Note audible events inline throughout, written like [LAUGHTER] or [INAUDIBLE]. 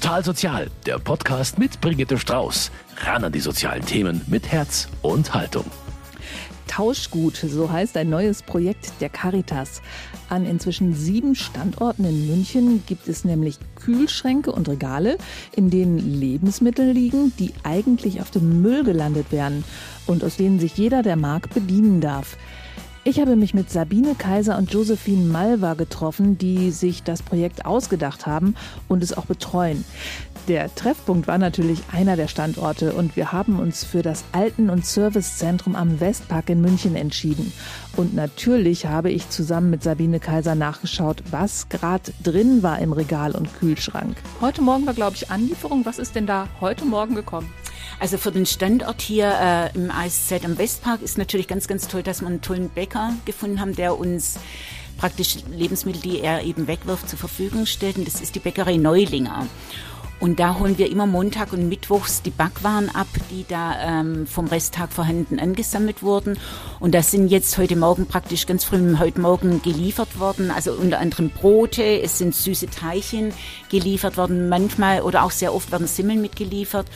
Total Sozial, der Podcast mit Brigitte Strauß. Ran an die sozialen Themen mit Herz und Haltung. Tauschgut, so heißt ein neues Projekt der Caritas. An inzwischen sieben Standorten in München gibt es nämlich Kühlschränke und Regale, in denen Lebensmittel liegen, die eigentlich auf dem Müll gelandet werden und aus denen sich jeder, der mag, bedienen darf. Ich habe mich mit Sabine Kaiser und Josephine Malva getroffen, die sich das Projekt ausgedacht haben und es auch betreuen. Der Treffpunkt war natürlich einer der Standorte und wir haben uns für das Alten- und Servicezentrum am Westpark in München entschieden. Und natürlich habe ich zusammen mit Sabine Kaiser nachgeschaut, was gerade drin war im Regal und Kühlschrank. Heute Morgen war, glaube ich, Anlieferung. Was ist denn da heute Morgen gekommen? Also für den Standort hier äh, im ASZ am Westpark ist natürlich ganz, ganz toll, dass wir einen tollen Bäcker gefunden haben, der uns praktisch Lebensmittel, die er eben wegwirft, zur Verfügung stellt. Und das ist die Bäckerei Neulinger. Und da holen wir immer Montag und Mittwochs die Backwaren ab, die da ähm, vom Resttag vorhanden angesammelt wurden. Und das sind jetzt heute Morgen praktisch ganz früh heute Morgen geliefert worden. Also unter anderem Brote, es sind süße Teilchen geliefert worden. Manchmal oder auch sehr oft werden Simmeln mitgeliefert.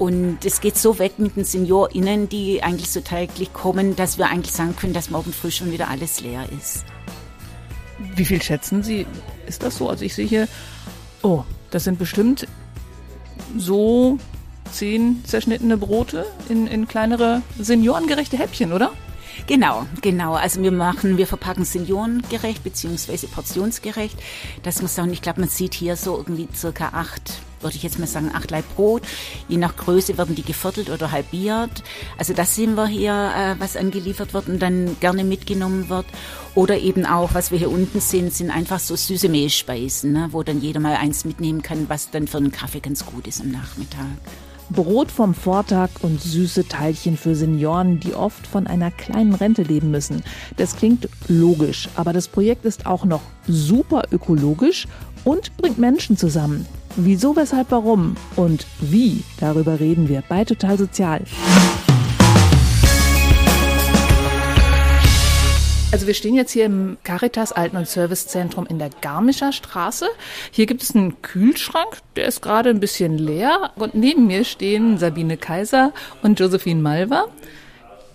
Und es geht so weg mit den SeniorInnen, die eigentlich so täglich kommen, dass wir eigentlich sagen können, dass morgen früh schon wieder alles leer ist. Wie viel schätzen Sie? Ist das so? Also ich sehe hier, oh, das sind bestimmt so zehn zerschnittene Brote in, in kleinere seniorengerechte Häppchen, oder? Genau, genau. Also wir machen, wir verpacken seniorengerecht beziehungsweise portionsgerecht, dass man sagen, ich glaube, man sieht hier so irgendwie circa acht würde ich jetzt mal sagen, acht Leib Brot. Je nach Größe werden die geviertelt oder halbiert. Also das sehen wir hier, äh, was angeliefert wird und dann gerne mitgenommen wird. Oder eben auch, was wir hier unten sehen, sind einfach so süße Mehlspeisen, ne, wo dann jeder mal eins mitnehmen kann, was dann für einen Kaffee ganz gut ist am Nachmittag. Brot vom Vortag und süße Teilchen für Senioren, die oft von einer kleinen Rente leben müssen. Das klingt logisch, aber das Projekt ist auch noch super ökologisch und bringt Menschen zusammen. Wieso, weshalb, warum und wie, darüber reden wir bei Total Sozial. Also wir stehen jetzt hier im Caritas Alten- und Servicezentrum in der Garmischer Straße. Hier gibt es einen Kühlschrank, der ist gerade ein bisschen leer. Und neben mir stehen Sabine Kaiser und Josephine Malver.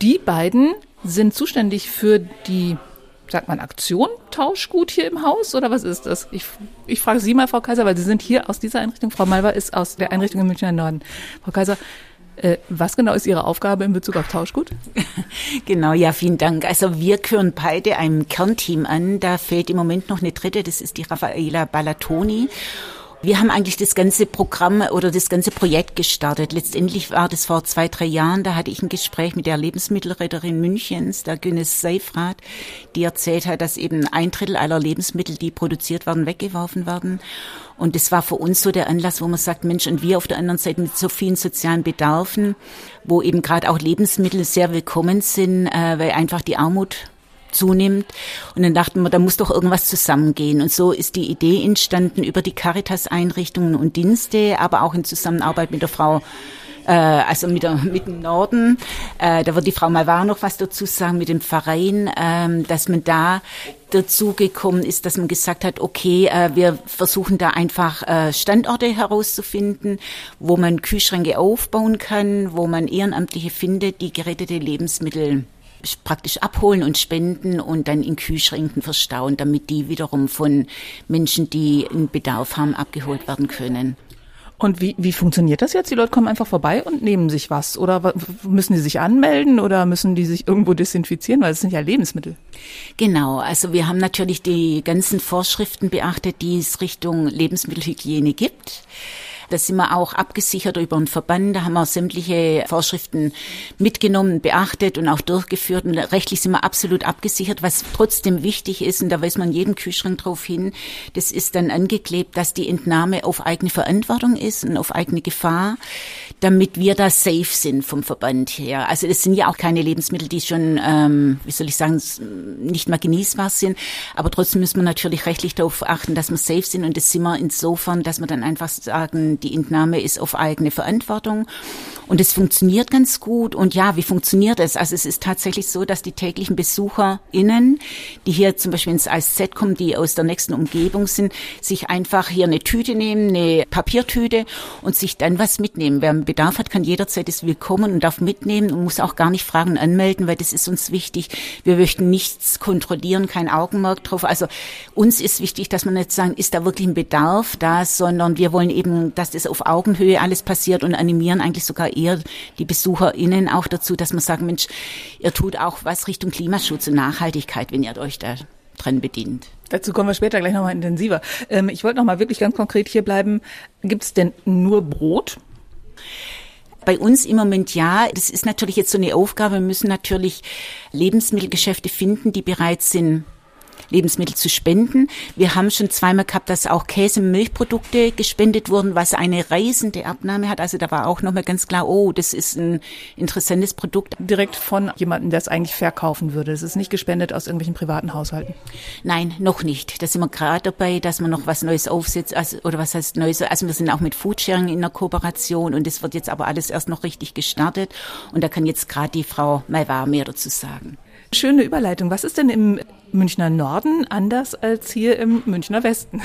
Die beiden sind zuständig für die, sagt man, Aktion Tauschgut hier im Haus oder was ist das? Ich, ich frage Sie mal, Frau Kaiser, weil Sie sind hier aus dieser Einrichtung. Frau Malver ist aus der Einrichtung im Münchner Norden. Frau Kaiser, was genau ist Ihre Aufgabe in Bezug auf Tauschgut? [LAUGHS] Genau, ja, vielen Dank. Also wir gehören beide einem Kernteam an. Da fehlt im Moment noch eine dritte, das ist die Raffaella Ballatoni. Wir haben eigentlich das ganze Programm oder das ganze Projekt gestartet. Letztendlich war das vor zwei, drei Jahren. Da hatte ich ein Gespräch mit der Lebensmittelretterin Münchens, der Günnes Seifrath, die erzählt hat, dass eben ein Drittel aller Lebensmittel, die produziert werden, weggeworfen werden. Und das war für uns so der Anlass, wo man sagt, Mensch, und wir auf der anderen Seite mit so vielen sozialen Bedarfen, wo eben gerade auch Lebensmittel sehr willkommen sind, äh, weil einfach die Armut zunimmt. Und dann dachten wir, da muss doch irgendwas zusammengehen. Und so ist die Idee entstanden über die Caritas-Einrichtungen und Dienste, aber auch in Zusammenarbeit mit der Frau äh, also mit, der, mit dem Norden. Äh, da wird die Frau Malvar noch was dazu sagen mit dem Verein, äh, dass man da dazu gekommen ist, dass man gesagt hat, okay, äh, wir versuchen da einfach Standorte herauszufinden, wo man Kühlschränke aufbauen kann, wo man Ehrenamtliche findet, die gerettete Lebensmittel praktisch abholen und spenden und dann in Kühlschränken verstauen, damit die wiederum von Menschen, die einen Bedarf haben, abgeholt werden können. Und wie, wie funktioniert das jetzt? Die Leute kommen einfach vorbei und nehmen sich was? Oder müssen die sich anmelden oder müssen die sich irgendwo desinfizieren? Weil es sind ja Lebensmittel. Genau, also wir haben natürlich die ganzen Vorschriften beachtet, die es Richtung Lebensmittelhygiene gibt. Da sind wir auch abgesichert über einen Verband. Da haben wir sämtliche Vorschriften mitgenommen, beachtet und auch durchgeführt. Und rechtlich sind wir absolut abgesichert. Was trotzdem wichtig ist, und da weist man jedem Kühlschrank drauf hin, das ist dann angeklebt, dass die Entnahme auf eigene Verantwortung ist und auf eigene Gefahr, damit wir da safe sind vom Verband her. Also das sind ja auch keine Lebensmittel, die schon, ähm, wie soll ich sagen, nicht mehr genießbar sind. Aber trotzdem müssen wir natürlich rechtlich darauf achten, dass wir safe sind. Und das sind wir insofern, dass wir dann einfach sagen, und die Entnahme ist auf eigene Verantwortung. Und es funktioniert ganz gut. Und ja, wie funktioniert es? Also es ist tatsächlich so, dass die täglichen BesucherInnen, die hier zum Beispiel ins ASZ kommen, die aus der nächsten Umgebung sind, sich einfach hier eine Tüte nehmen, eine Papiertüte und sich dann was mitnehmen. Wer Bedarf hat, kann jederzeit es willkommen und darf mitnehmen und muss auch gar nicht fragen anmelden, weil das ist uns wichtig. Wir möchten nichts kontrollieren, kein Augenmerk drauf. Also uns ist wichtig, dass man nicht sagen, ist da wirklich ein Bedarf da, sondern wir wollen eben, dass das auf Augenhöhe alles passiert und animieren eigentlich sogar eher die BesucherInnen auch dazu, dass man sagt, Mensch, ihr tut auch was Richtung Klimaschutz und Nachhaltigkeit, wenn ihr euch da dran bedient. Dazu kommen wir später gleich nochmal intensiver. Ähm, ich wollte nochmal wirklich ganz konkret hier bleiben. Gibt es denn nur Brot? Bei uns im Moment ja. Das ist natürlich jetzt so eine Aufgabe. Wir müssen natürlich Lebensmittelgeschäfte finden, die bereit sind, Lebensmittel zu spenden. Wir haben schon zweimal gehabt, dass auch Käse- und Milchprodukte gespendet wurden, was eine reisende Abnahme hat. Also da war auch nochmal ganz klar, oh, das ist ein interessantes Produkt. Direkt von jemandem, der es eigentlich verkaufen würde. Es ist nicht gespendet aus irgendwelchen privaten Haushalten. Nein, noch nicht. Da sind wir gerade dabei, dass man noch was Neues aufsetzt, also, oder was heißt Neues. Also wir sind auch mit Foodsharing in der Kooperation und das wird jetzt aber alles erst noch richtig gestartet. Und da kann jetzt gerade die Frau Malvar mehr dazu sagen. Schöne Überleitung. Was ist denn im Münchner Norden anders als hier im Münchner Westen?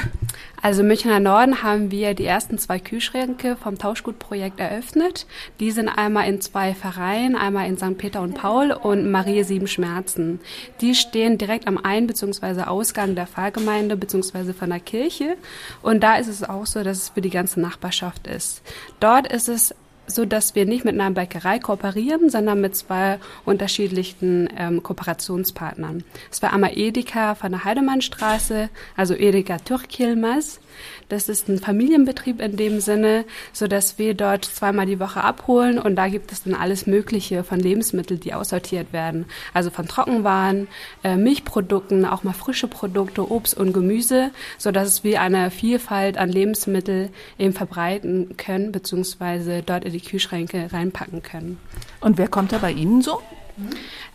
Also im Münchner Norden haben wir die ersten zwei Kühlschränke vom Tauschgutprojekt eröffnet. Die sind einmal in zwei Vereinen, einmal in St. Peter und Paul und Marie Sieben Schmerzen. Die stehen direkt am Ein- bzw. Ausgang der Pfarrgemeinde bzw. von der Kirche. Und da ist es auch so, dass es für die ganze Nachbarschaft ist. Dort ist es so dass wir nicht mit einer Bäckerei kooperieren, sondern mit zwei unterschiedlichen ähm, Kooperationspartnern. Es war einmal Edeka von der Heidemannstraße, also Edeka Türkilmas. Das ist ein Familienbetrieb in dem Sinne, so dass wir dort zweimal die Woche abholen und da gibt es dann alles Mögliche von Lebensmitteln, die aussortiert werden. Also von Trockenwaren, äh, Milchprodukten, auch mal frische Produkte, Obst und Gemüse, so dass wir eine Vielfalt an Lebensmitteln eben verbreiten können, beziehungsweise dort in die Kühlschränke reinpacken können. Und wer kommt da bei Ihnen so?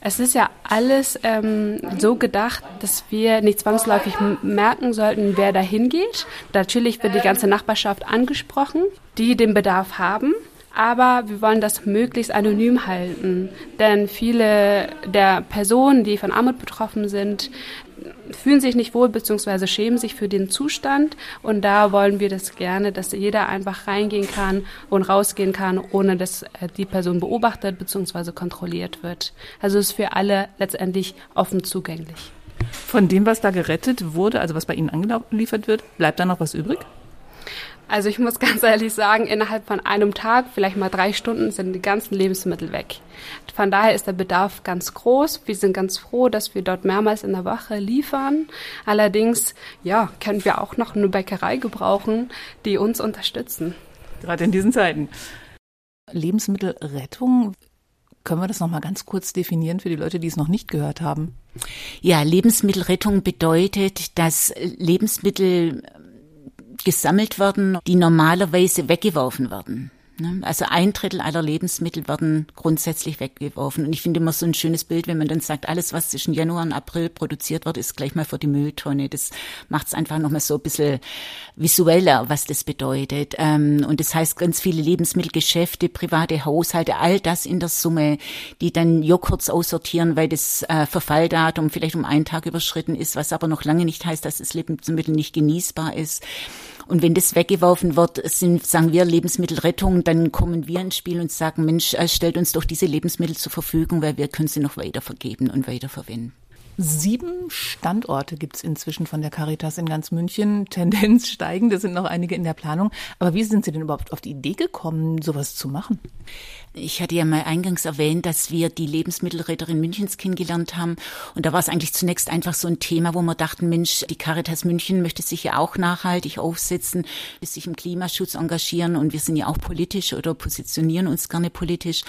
Es ist ja alles ähm, so gedacht, dass wir nicht zwangsläufig merken sollten, wer da hingeht. Natürlich wird die ganze Nachbarschaft angesprochen, die den Bedarf haben. Aber wir wollen das möglichst anonym halten, denn viele der Personen, die von Armut betroffen sind, fühlen sich nicht wohl bzw. schämen sich für den Zustand. Und da wollen wir das gerne, dass jeder einfach reingehen kann und rausgehen kann, ohne dass äh, die Person beobachtet bzw. kontrolliert wird. Also es ist für alle letztendlich offen zugänglich. Von dem, was da gerettet wurde, also was bei Ihnen angeliefert wird, bleibt da noch was übrig? Also ich muss [LAUGHS] ganz ehrlich sagen, innerhalb von einem Tag, vielleicht mal drei Stunden, sind die ganzen Lebensmittel weg. Von daher ist der Bedarf ganz groß. Wir sind ganz froh, dass wir dort mehrmals in der Woche liefern. Allerdings, ja, können wir auch noch eine Bäckerei gebrauchen, die uns unterstützen. Gerade in diesen Zeiten. Lebensmittelrettung, können wir das noch mal ganz kurz definieren für die Leute, die es noch nicht gehört haben? Ja, Lebensmittelrettung bedeutet, dass Lebensmittel gesammelt werden, die normalerweise weggeworfen werden. Ne? Also ein Drittel aller Lebensmittel werden grundsätzlich weggeworfen. Und ich finde immer so ein schönes Bild, wenn man dann sagt, alles, was zwischen Januar und April produziert wird, ist gleich mal für die Mülltonne. Das macht es einfach nochmal so ein bisschen visueller, was das bedeutet. Ähm, und das heißt, ganz viele Lebensmittelgeschäfte, private Haushalte, all das in der Summe, die dann Joghurts aussortieren, weil das äh, Verfalldatum vielleicht um einen Tag überschritten ist, was aber noch lange nicht heißt, dass das Lebensmittel nicht genießbar ist. Und wenn das weggeworfen wird, sind, sagen wir, Lebensmittelrettung, dann kommen wir ins Spiel und sagen, Mensch, äh, stellt uns doch diese Lebensmittel zur Verfügung, weil wir können sie noch weiter vergeben und weiterverwenden. Sieben Standorte gibt's inzwischen von der Caritas in ganz München. [LAUGHS] Tendenz steigend, es sind noch einige in der Planung. Aber wie sind Sie denn überhaupt auf die Idee gekommen, sowas zu machen? Ich hatte ja mal eingangs erwähnt, dass wir die Lebensmittelräterin Münchens kennengelernt haben. Und da war es eigentlich zunächst einfach so ein Thema, wo wir dachten, Mensch, die Caritas München möchte sich ja auch nachhaltig aufsetzen, sich im Klimaschutz engagieren. Und wir sind ja auch politisch oder positionieren uns gerne politisch.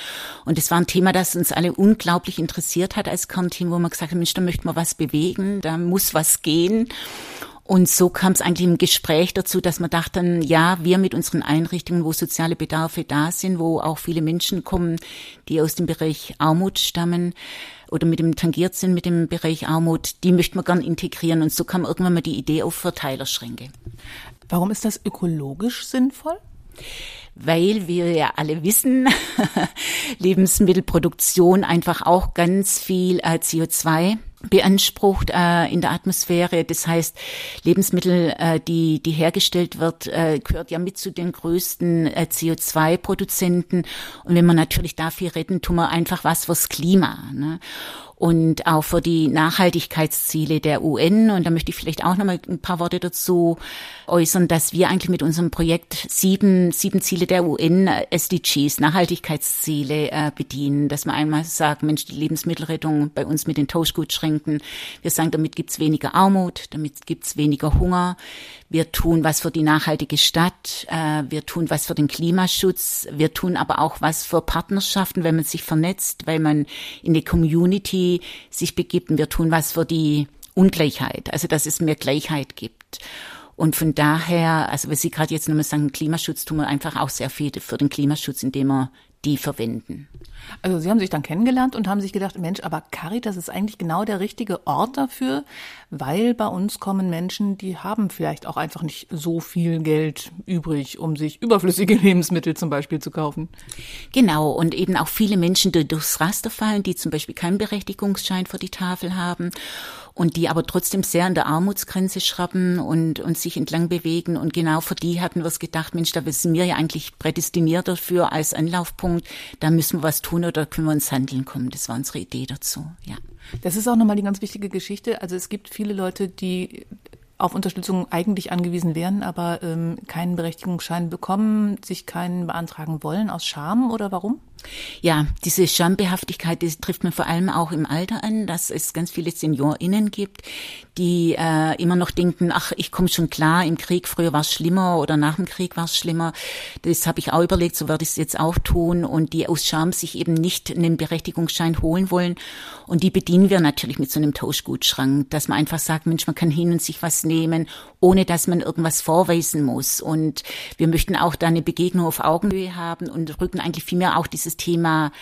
Und es war ein Thema, das uns alle unglaublich interessiert hat als Kernteam, wo man gesagt hat, Mensch, da möchte man was bewegen, da muss was gehen. Und so kam es eigentlich im Gespräch dazu, dass man dachten, ja, wir mit unseren Einrichtungen, wo soziale Bedarfe da sind, wo auch viele Menschen kommen, die aus dem Bereich Armut stammen oder mit dem tangiert sind mit dem Bereich Armut, die möchten wir gern integrieren. Und so kam irgendwann mal die Idee auf Verteilerschränke. Warum ist das ökologisch sinnvoll? weil wir ja alle wissen, [LAUGHS] Lebensmittelproduktion einfach auch ganz viel äh, CO2 beansprucht äh, in der Atmosphäre. Das heißt, Lebensmittel, äh, die, die hergestellt wird, äh, gehört ja mit zu den größten äh, CO2-Produzenten. Und wenn wir natürlich dafür retten, tun wir einfach was fürs Klima. Ne? Und auch für die Nachhaltigkeitsziele der UN. Und da möchte ich vielleicht auch noch mal ein paar Worte dazu äußern, dass wir eigentlich mit unserem Projekt sieben, sieben Ziele der UN SDGs, Nachhaltigkeitsziele äh, bedienen. Dass man einmal sagt, Mensch, die Lebensmittelrettung bei uns mit den Tauschgutschränken. Wir sagen, damit gibt's weniger Armut, damit gibt's weniger Hunger. Wir tun was für die nachhaltige Stadt. Äh, wir tun was für den Klimaschutz. Wir tun aber auch was für Partnerschaften, wenn man sich vernetzt, weil man in die Community sich begibt und wir tun was für die Ungleichheit, also dass es mehr Gleichheit gibt. Und von daher, also wenn Sie gerade jetzt nochmal sagen, Klimaschutz, tun wir einfach auch sehr viel für den Klimaschutz, indem wir die verwenden. Also Sie haben sich dann kennengelernt und haben sich gedacht, Mensch, aber Caritas ist eigentlich genau der richtige Ort dafür, weil bei uns kommen Menschen, die haben vielleicht auch einfach nicht so viel Geld übrig, um sich überflüssige [LAUGHS] Lebensmittel zum Beispiel zu kaufen. Genau, und eben auch viele Menschen, die durchs Raster fallen, die zum Beispiel keinen Berechtigungsschein für die Tafel haben und die aber trotzdem sehr an der Armutsgrenze schrappen und, und sich entlang bewegen. Und genau für die hatten wir es gedacht, Mensch, da sind wir ja eigentlich prädestiniert dafür als Anlaufpunkt. Da müssen wir was tun oder können wir ins Handeln kommen. Das war unsere Idee dazu, ja. Das ist auch nochmal die ganz wichtige Geschichte. Also es gibt viele Leute, die auf Unterstützung eigentlich angewiesen wären, aber ähm, keinen Berechtigungsschein bekommen, sich keinen beantragen wollen aus Scham oder warum? Ja, diese Schambehaftigkeit, das trifft man vor allem auch im Alter an, dass es ganz viele SeniorInnen gibt, die äh, immer noch denken, ach, ich komme schon klar, im Krieg, früher war es schlimmer oder nach dem Krieg war es schlimmer. Das habe ich auch überlegt, so werde ich es jetzt auch tun und die aus Scham sich eben nicht einen Berechtigungsschein holen wollen. Und die bedienen wir natürlich mit so einem Tauschgutschrank, dass man einfach sagt, Mensch, man kann hin und sich was nehmen, ohne dass man irgendwas vorweisen muss. Und wir möchten auch da eine Begegnung auf Augenhöhe haben und rücken eigentlich vielmehr auch dieses Thema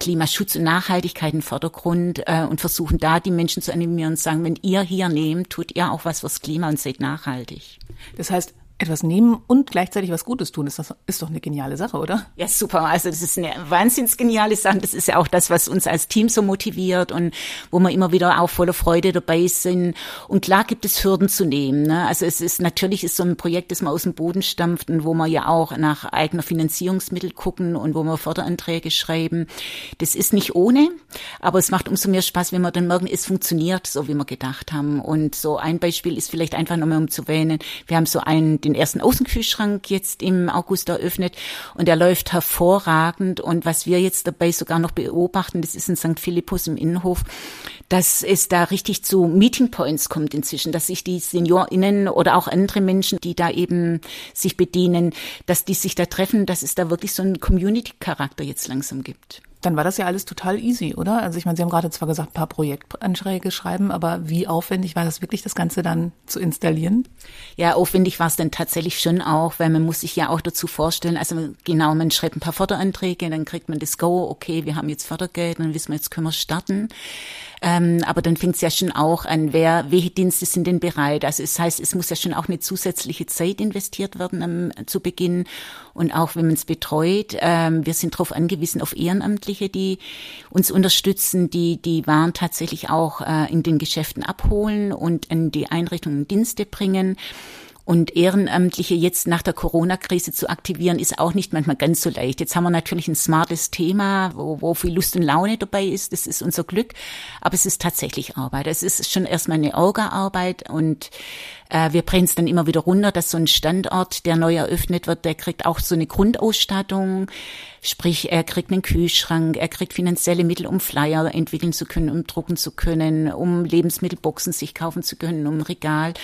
Klimaschutz und Nachhaltigkeit in den Vordergrund äh, und versuchen da die Menschen zu animieren und sagen, wenn ihr hier nehmt, tut ihr auch was fürs Klima und seid nachhaltig. Das heißt, etwas nehmen und gleichzeitig was Gutes tun, ist, das, ist doch eine geniale Sache, oder? Ja, super. Also das ist eine wahnsinns geniale Sache. Das ist ja auch das, was uns als Team so motiviert und wo wir immer wieder auch voller Freude dabei sind. Und klar gibt es Hürden zu nehmen. Ne? Also es ist natürlich ist so ein Projekt, das man aus dem Boden stampft und wo wir ja auch nach eigener Finanzierungsmittel gucken und wo wir Förderanträge schreiben. Das ist nicht ohne, aber es macht umso mehr Spaß, wenn wir dann merken, es funktioniert so, wie wir gedacht haben. Und so ein Beispiel ist vielleicht einfach nochmal um zu erwähnen, wir haben so einen den ersten Außenkühlschrank jetzt im August eröffnet und der läuft hervorragend. Und was wir jetzt dabei sogar noch beobachten, das ist in St. Philippus im Innenhof, dass es da richtig zu Meeting Points kommt inzwischen, dass sich die SeniorInnen oder auch andere Menschen, die da eben sich bedienen, dass die sich da treffen, dass es da wirklich so einen Community-Charakter jetzt langsam gibt dann war das ja alles total easy, oder? Also ich meine, Sie haben gerade zwar gesagt, ein paar Projektanträge schreiben, aber wie aufwendig war das wirklich, das Ganze dann zu installieren? Ja, aufwendig war es dann tatsächlich schon auch, weil man muss sich ja auch dazu vorstellen, also genau, man schreibt ein paar Förderanträge, dann kriegt man das Go, okay, wir haben jetzt Fördergeld, dann wissen wir, jetzt können wir starten. Ähm, aber dann fängt es ja schon auch an, wer, welche Dienste sind denn bereit? Also es heißt, es muss ja schon auch eine zusätzliche Zeit investiert werden ähm, zu Beginn. Und auch wenn man es betreut, ähm, wir sind darauf angewiesen auf Ehrenamtliche, die uns unterstützen, die die Waren tatsächlich auch äh, in den Geschäften abholen und in die Einrichtungen Dienste bringen. Und Ehrenamtliche jetzt nach der Corona-Krise zu aktivieren, ist auch nicht manchmal ganz so leicht. Jetzt haben wir natürlich ein smartes Thema, wo, wo viel Lust und Laune dabei ist. Das ist unser Glück. Aber es ist tatsächlich Arbeit. Es ist schon erstmal eine Orga-Arbeit und äh, wir bringen es dann immer wieder runter, dass so ein Standort, der neu eröffnet wird, der kriegt auch so eine Grundausstattung. Sprich, er kriegt einen Kühlschrank, er kriegt finanzielle Mittel, um Flyer entwickeln zu können, um drucken zu können, um Lebensmittelboxen sich kaufen zu können, um Regal.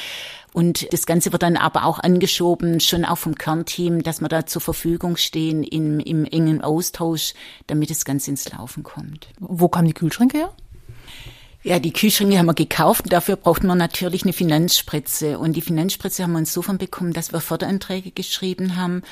Und das Ganze wird dann aber auch angeschoben, schon auch vom Kernteam, dass wir da zur Verfügung stehen im, im engen Austausch, damit das Ganze ins Laufen kommt. Wo kamen die Kühlschränke her? Ja, die Kühlschränke haben wir gekauft. Dafür braucht man natürlich eine Finanzspritze. Und die Finanzspritze haben wir insofern bekommen, dass wir Förderanträge geschrieben haben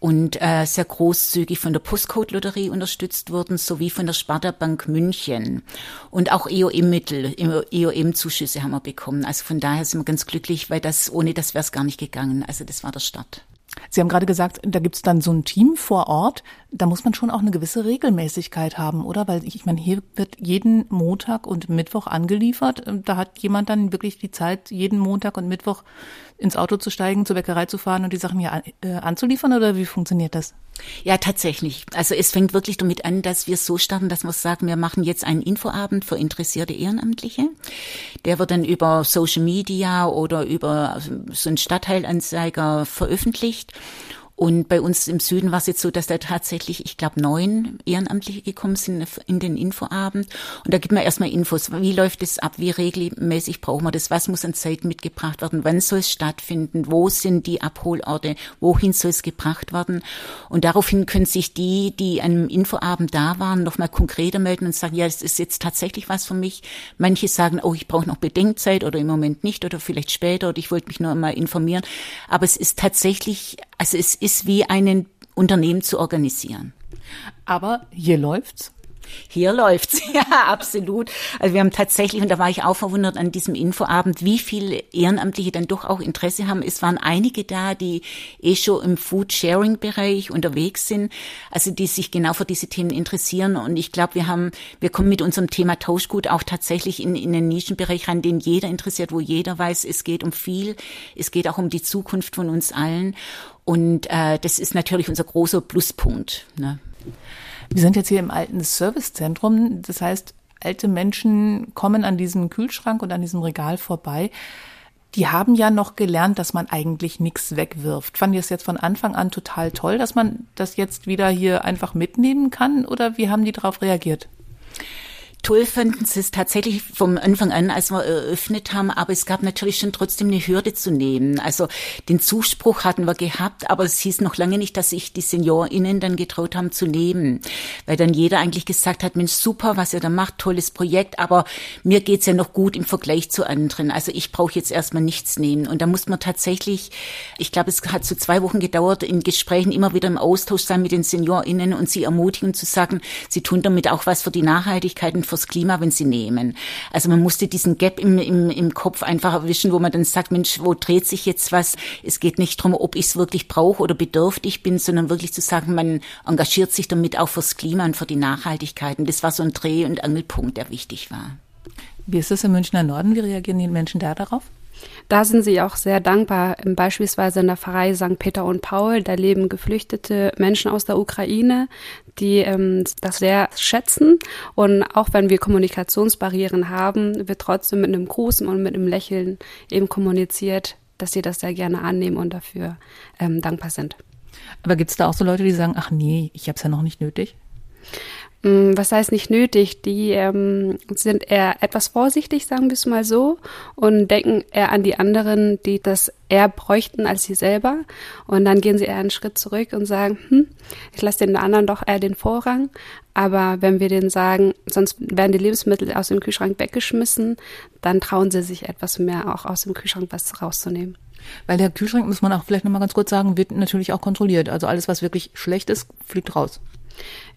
und äh, sehr großzügig von der Postcode-Lotterie unterstützt wurden, sowie von der Sparta Bank München. Und auch EOM-Mittel, EOM-Zuschüsse haben wir bekommen. Also von daher sind wir ganz glücklich, weil das ohne das wäre es gar nicht gegangen. Also das war der Start. Sie haben gerade gesagt, da gibt's dann so ein Team vor Ort. Da muss man schon auch eine gewisse Regelmäßigkeit haben, oder? Weil ich meine, hier wird jeden Montag und Mittwoch angeliefert. Da hat jemand dann wirklich die Zeit, jeden Montag und Mittwoch ins Auto zu steigen, zur Bäckerei zu fahren und die Sachen hier an, äh, anzuliefern, oder wie funktioniert das? Ja, tatsächlich. Also es fängt wirklich damit an, dass wir so starten, dass wir sagen, wir machen jetzt einen Infoabend für interessierte Ehrenamtliche. Der wird dann über Social Media oder über so einen Stadtteilanzeiger veröffentlicht. Und bei uns im Süden war es jetzt so, dass da tatsächlich, ich glaube, neun Ehrenamtliche gekommen sind in den Infoabend. Und da gibt man erstmal Infos. Wie läuft es ab? Wie regelmäßig brauchen wir das? Was muss an Zeit mitgebracht werden? Wann soll es stattfinden? Wo sind die Abholorte? Wohin soll es gebracht werden? Und daraufhin können sich die, die an einem Infoabend da waren, nochmal konkreter melden und sagen, ja, das ist jetzt tatsächlich was für mich. Manche sagen, oh, ich brauche noch Bedenkzeit oder im Moment nicht oder vielleicht später oder ich wollte mich nur mal informieren. Aber es ist tatsächlich, also es ist ist wie ein Unternehmen zu organisieren. Aber hier läuft's. Hier läuft's, [LAUGHS] ja, absolut. Also wir haben tatsächlich, und da war ich auch verwundert an diesem Infoabend, wie viele Ehrenamtliche dann doch auch Interesse haben. Es waren einige da, die eh schon im Food-Sharing-Bereich unterwegs sind, also die sich genau für diese Themen interessieren. Und ich glaube, wir haben, wir kommen mit unserem Thema Tauschgut auch tatsächlich in, in einen Nischenbereich rein, den jeder interessiert, wo jeder weiß, es geht um viel, es geht auch um die Zukunft von uns allen. Und äh, das ist natürlich unser großer Pluspunkt. Ne? Wir sind jetzt hier im alten Servicezentrum. Das heißt, alte Menschen kommen an diesem Kühlschrank und an diesem Regal vorbei. Die haben ja noch gelernt, dass man eigentlich nichts wegwirft. Fanden die es jetzt von Anfang an total toll, dass man das jetzt wieder hier einfach mitnehmen kann? Oder wie haben die darauf reagiert? Toll fanden sie es tatsächlich vom Anfang an, als wir eröffnet haben, aber es gab natürlich schon trotzdem eine Hürde zu nehmen. Also den Zuspruch hatten wir gehabt, aber es hieß noch lange nicht, dass sich die SeniorInnen dann getraut haben zu nehmen, weil dann jeder eigentlich gesagt hat, Mensch, super, was ihr da macht, tolles Projekt, aber mir geht's ja noch gut im Vergleich zu anderen. Also ich brauche jetzt erstmal nichts nehmen. Und da muss man tatsächlich, ich glaube, es hat so zwei Wochen gedauert, in Gesprächen immer wieder im Austausch sein mit den SeniorInnen und sie ermutigen zu sagen, sie tun damit auch was für die Nachhaltigkeit und fürs Klima, wenn sie nehmen. Also man musste diesen Gap im, im, im Kopf einfach erwischen, wo man dann sagt, Mensch, wo dreht sich jetzt was? Es geht nicht darum, ob ich es wirklich brauche oder bedürftig bin, sondern wirklich zu sagen, man engagiert sich damit auch fürs Klima und für die Nachhaltigkeit. Und das war so ein Dreh- und Angelpunkt, der wichtig war. Wie ist das im Münchner Norden? Wie reagieren die Menschen da darauf? Da sind sie auch sehr dankbar. Beispielsweise in der Pfarrei St. Peter und Paul, da leben geflüchtete Menschen aus der Ukraine, die ähm, das sehr schätzen. Und auch wenn wir Kommunikationsbarrieren haben, wird trotzdem mit einem Gruß und mit einem Lächeln eben kommuniziert, dass sie das sehr gerne annehmen und dafür ähm, dankbar sind. Aber gibt es da auch so Leute, die sagen, ach nee, ich habe es ja noch nicht nötig? Mm, was heißt nicht nötig? Die ähm, sind eher etwas vorsichtig, sagen wir es mal so, und denken eher an die anderen, die das eher bräuchten als sie selber. Und dann gehen sie eher einen Schritt zurück und sagen, hm, ich lasse den anderen doch eher den Vorrang. Aber wenn wir denen sagen, sonst werden die Lebensmittel aus dem Kühlschrank weggeschmissen, dann trauen sie sich etwas mehr auch aus dem Kühlschrank was rauszunehmen. Weil der Kühlschrank, muss man auch vielleicht nochmal ganz kurz sagen, wird natürlich auch kontrolliert. Also alles, was wirklich schlecht ist, fliegt raus.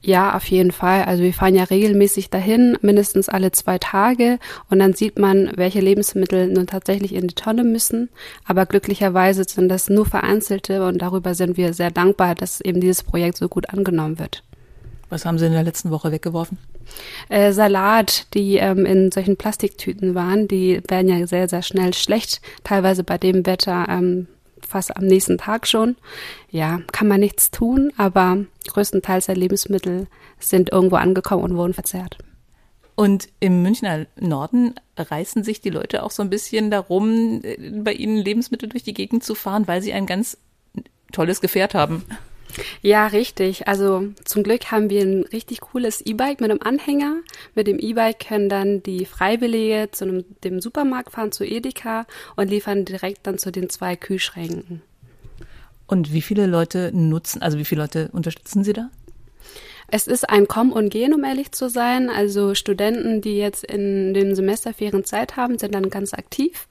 Ja, auf jeden Fall. Also wir fahren ja regelmäßig dahin, mindestens alle zwei Tage. Und dann sieht man, welche Lebensmittel nun tatsächlich in die Tonne müssen. Aber glücklicherweise sind das nur vereinzelte und darüber sind wir sehr dankbar, dass eben dieses Projekt so gut angenommen wird. Was haben Sie in der letzten Woche weggeworfen? Äh, Salat, die ähm, in solchen Plastiktüten waren, die werden ja sehr, sehr schnell schlecht. Teilweise bei dem Wetter ähm, fast am nächsten Tag schon. Ja, kann man nichts tun, aber größtenteils der Lebensmittel sind irgendwo angekommen und wurden verzehrt. Und im Münchner Norden reißen sich die Leute auch so ein bisschen darum, äh, bei ihnen Lebensmittel durch die Gegend zu fahren, weil sie ein ganz tolles Gefährt haben. Ja, richtig. Also zum Glück haben wir ein richtig cooles E-Bike mit einem Anhänger. Mit dem E-Bike können dann die Freiwillige zu einem, dem Supermarkt fahren, zu Edeka und liefern direkt dann zu den zwei Kühlschränken. Und wie viele Leute nutzen, also wie viele Leute unterstützen Sie da? Es ist ein Kommen und Gehen, um ehrlich zu sein. Also Studenten, die jetzt in den Semesterferien Zeit haben, sind dann ganz aktiv.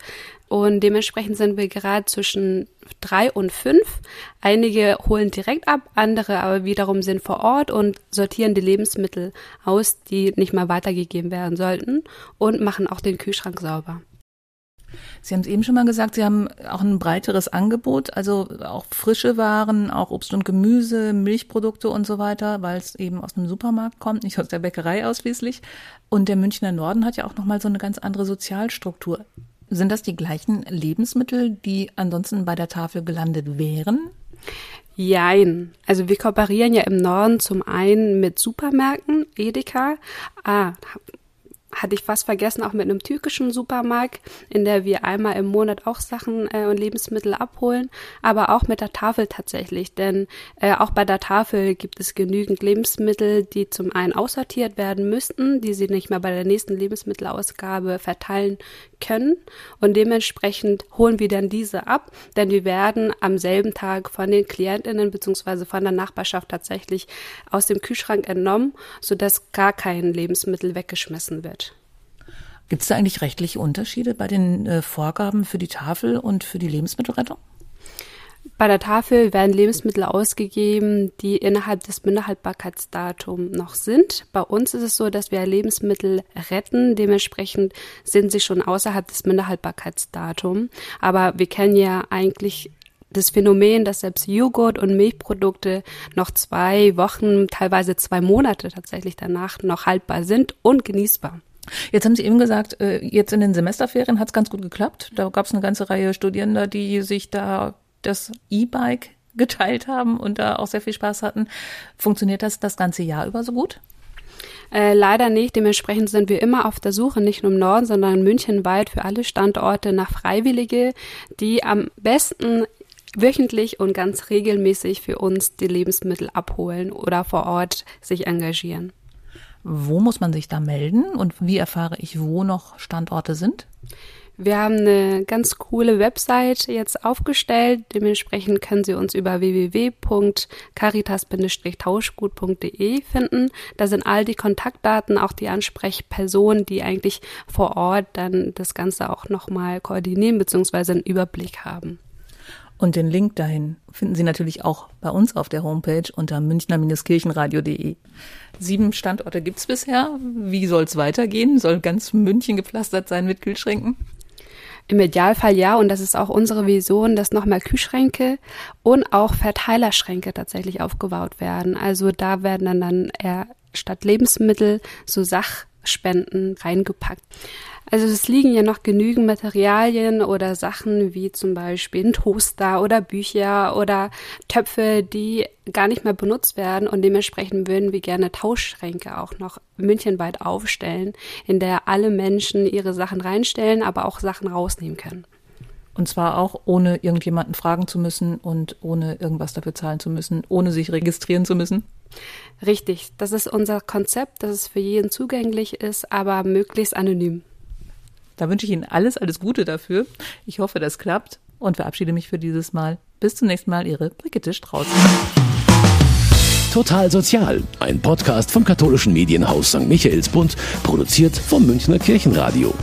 Und dementsprechend sind wir gerade zwischen drei und fünf. Einige holen direkt ab, andere aber wiederum sind vor Ort und sortieren die Lebensmittel aus, die nicht mehr weitergegeben werden sollten und machen auch den Kühlschrank sauber. Sie haben es eben schon mal gesagt, Sie haben auch ein breiteres Angebot, also auch frische Waren, auch Obst und Gemüse, Milchprodukte und so weiter, weil es eben aus einem Supermarkt kommt, nicht aus der Bäckerei ausschließlich. Und der Münchner Norden hat ja auch nochmal so eine ganz andere Sozialstruktur. Sind das die gleichen Lebensmittel, die ansonsten bei der Tafel gelandet wären? Jein. Also wir kooperieren ja im Norden zum einen mit Supermärkten, Edeka. Ah, hatte ich fast vergessen, auch mit einem türkischen Supermarkt, in der wir einmal im Monat auch Sachen äh, und Lebensmittel abholen, aber auch mit der Tafel tatsächlich, denn äh, auch bei der Tafel gibt es genügend Lebensmittel, die zum einen aussortiert werden müssten, die sie nicht mehr bei der nächsten Lebensmittelausgabe verteilen können und dementsprechend holen wir dann diese ab, denn wir werden am selben Tag von den Klientinnen beziehungsweise von der Nachbarschaft tatsächlich aus dem Kühlschrank entnommen, sodass gar kein Lebensmittel weggeschmissen wird. Gibt es da eigentlich rechtliche Unterschiede bei den äh, Vorgaben für die Tafel und für die Lebensmittelrettung? Bei der Tafel werden Lebensmittel ausgegeben, die innerhalb des Mindesthaltbarkeitsdatums noch sind. Bei uns ist es so, dass wir Lebensmittel retten. Dementsprechend sind sie schon außerhalb des Mindesthaltbarkeitsdatums. Aber wir kennen ja eigentlich das Phänomen, dass selbst Joghurt und Milchprodukte noch zwei Wochen, teilweise zwei Monate tatsächlich danach noch haltbar sind und genießbar. Jetzt haben Sie eben gesagt, äh, jetzt in den Semesterferien hat es ganz gut geklappt. Da gab es eine ganze Reihe Studierender, die sich da das E-Bike geteilt haben und da auch sehr viel Spaß hatten. Funktioniert das das ganze Jahr über so gut? Äh, leider nicht. Dementsprechend sind wir immer auf der Suche, nicht nur im Norden, sondern münchenweit für alle Standorte nach Freiwillige, die am besten wöchentlich und ganz regelmäßig für uns die Lebensmittel abholen oder vor Ort sich engagieren. Wo muss man sich da melden und wie erfahre ich, wo noch Standorte sind? Wir haben eine ganz coole Website jetzt aufgestellt. Dementsprechend können Sie uns über www.caritas-tauschgut.de finden. Da sind all die Kontaktdaten, auch die Ansprechpersonen, die eigentlich vor Ort dann das Ganze auch nochmal koordinieren bzw. einen Überblick haben. Und den Link dahin finden Sie natürlich auch bei uns auf der Homepage unter münchner-kirchenradio.de. Sieben Standorte gibt's bisher. Wie soll's weitergehen? Soll ganz München gepflastert sein mit Kühlschränken? Im Idealfall ja, und das ist auch unsere Vision, dass nochmal Kühlschränke und auch Verteilerschränke tatsächlich aufgebaut werden. Also da werden dann, dann eher statt Lebensmittel so Sachspenden reingepackt. Also es liegen ja noch genügend Materialien oder Sachen wie zum Beispiel ein Toaster oder Bücher oder Töpfe, die gar nicht mehr benutzt werden und dementsprechend würden wir gerne Tauschschränke auch noch münchenweit aufstellen, in der alle Menschen ihre Sachen reinstellen, aber auch Sachen rausnehmen können. Und zwar auch ohne irgendjemanden fragen zu müssen und ohne irgendwas dafür zahlen zu müssen, ohne sich registrieren zu müssen. Richtig, das ist unser Konzept, dass es für jeden zugänglich ist, aber möglichst anonym. Da wünsche ich Ihnen alles, alles Gute dafür. Ich hoffe, das klappt und verabschiede mich für dieses Mal. Bis zum nächsten Mal, Ihre Brigitte Strauß. Total Sozial, ein Podcast vom katholischen Medienhaus St. Michaelsbund, produziert vom Münchner Kirchenradio.